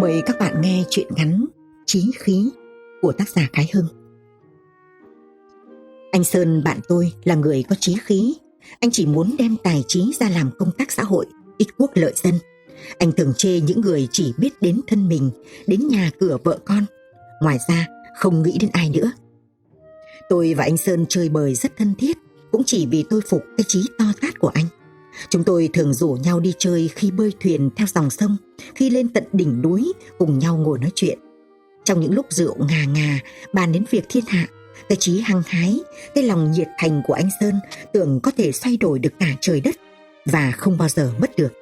Mời các bạn nghe chuyện ngắn Chí khí của tác giả Cái Hưng. Anh Sơn bạn tôi là người có chí khí. Anh chỉ muốn đem tài trí ra làm công tác xã hội, ích quốc lợi dân. Anh thường chê những người chỉ biết đến thân mình, đến nhà cửa vợ con. Ngoài ra, không nghĩ đến ai nữa. Tôi và anh Sơn chơi bời rất thân thiết, cũng chỉ vì tôi phục cái trí to tát của anh. Chúng tôi thường rủ nhau đi chơi khi bơi thuyền theo dòng sông, khi lên tận đỉnh núi cùng nhau ngồi nói chuyện. Trong những lúc rượu ngà ngà, bàn đến việc thiên hạ, cái trí hăng hái, cái lòng nhiệt thành của anh Sơn tưởng có thể xoay đổi được cả trời đất và không bao giờ mất được.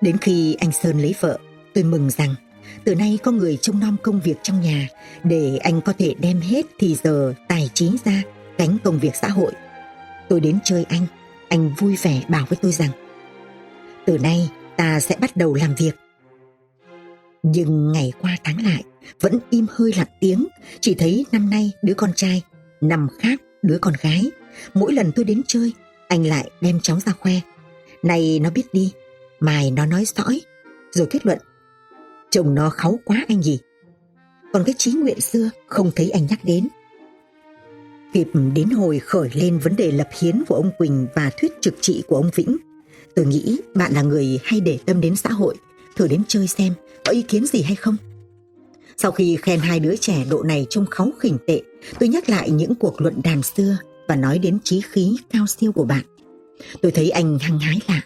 Đến khi anh Sơn lấy vợ, tôi mừng rằng từ nay có người trông nom công việc trong nhà để anh có thể đem hết thì giờ tài trí ra gánh công việc xã hội. Tôi đến chơi anh, anh vui vẻ bảo với tôi rằng từ nay ta sẽ bắt đầu làm việc. Nhưng ngày qua tháng lại vẫn im hơi lặng tiếng, chỉ thấy năm nay đứa con trai, năm khác đứa con gái. Mỗi lần tôi đến chơi, anh lại đem cháu ra khoe. Này nó biết đi, mai nó nói sõi, rồi kết luận. Chồng nó kháu quá anh gì. Còn cái trí nguyện xưa không thấy anh nhắc đến. Kịp đến hồi khởi lên vấn đề lập hiến của ông Quỳnh và thuyết trực trị của ông Vĩnh. Tôi nghĩ bạn là người hay để tâm đến xã hội, thử đến chơi xem có ý kiến gì hay không. Sau khi khen hai đứa trẻ độ này trông kháu khỉnh tệ, tôi nhắc lại những cuộc luận đàm xưa và nói đến trí khí cao siêu của bạn. Tôi thấy anh hăng hái lạ.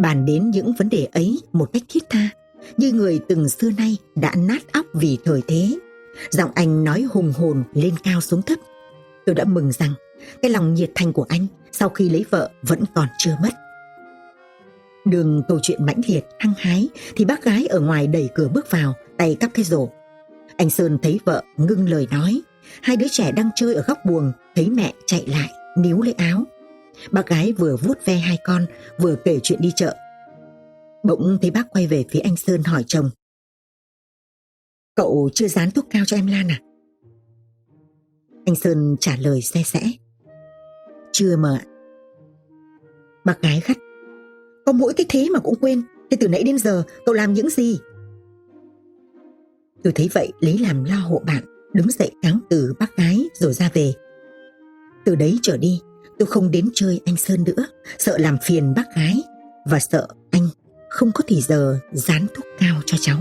Bàn đến những vấn đề ấy một cách thiết tha, như người từng xưa nay đã nát óc vì thời thế. Giọng anh nói hùng hồn lên cao xuống thấp. Tôi đã mừng rằng cái lòng nhiệt thành của anh sau khi lấy vợ vẫn còn chưa mất. Đường câu chuyện mãnh liệt, hăng hái thì bác gái ở ngoài đẩy cửa bước vào, tay cắp cái rổ. Anh Sơn thấy vợ ngưng lời nói, hai đứa trẻ đang chơi ở góc buồng, thấy mẹ chạy lại, níu lấy áo. Bác gái vừa vuốt ve hai con, vừa kể chuyện đi chợ. Bỗng thấy bác quay về phía anh Sơn hỏi chồng. Cậu chưa dán thuốc cao cho em Lan à? Anh Sơn trả lời xe sẽ. Chưa mà ạ. Bác gái gắt. Có mỗi cái thế mà cũng quên. Thế từ nãy đến giờ cậu làm những gì? Tôi thấy vậy lấy làm lo hộ bạn, đứng dậy cáo từ bác gái rồi ra về. Từ đấy trở đi, tôi không đến chơi anh Sơn nữa, sợ làm phiền bác gái và sợ anh không có thì giờ dán thuốc cao cho cháu.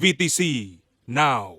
VTC Now.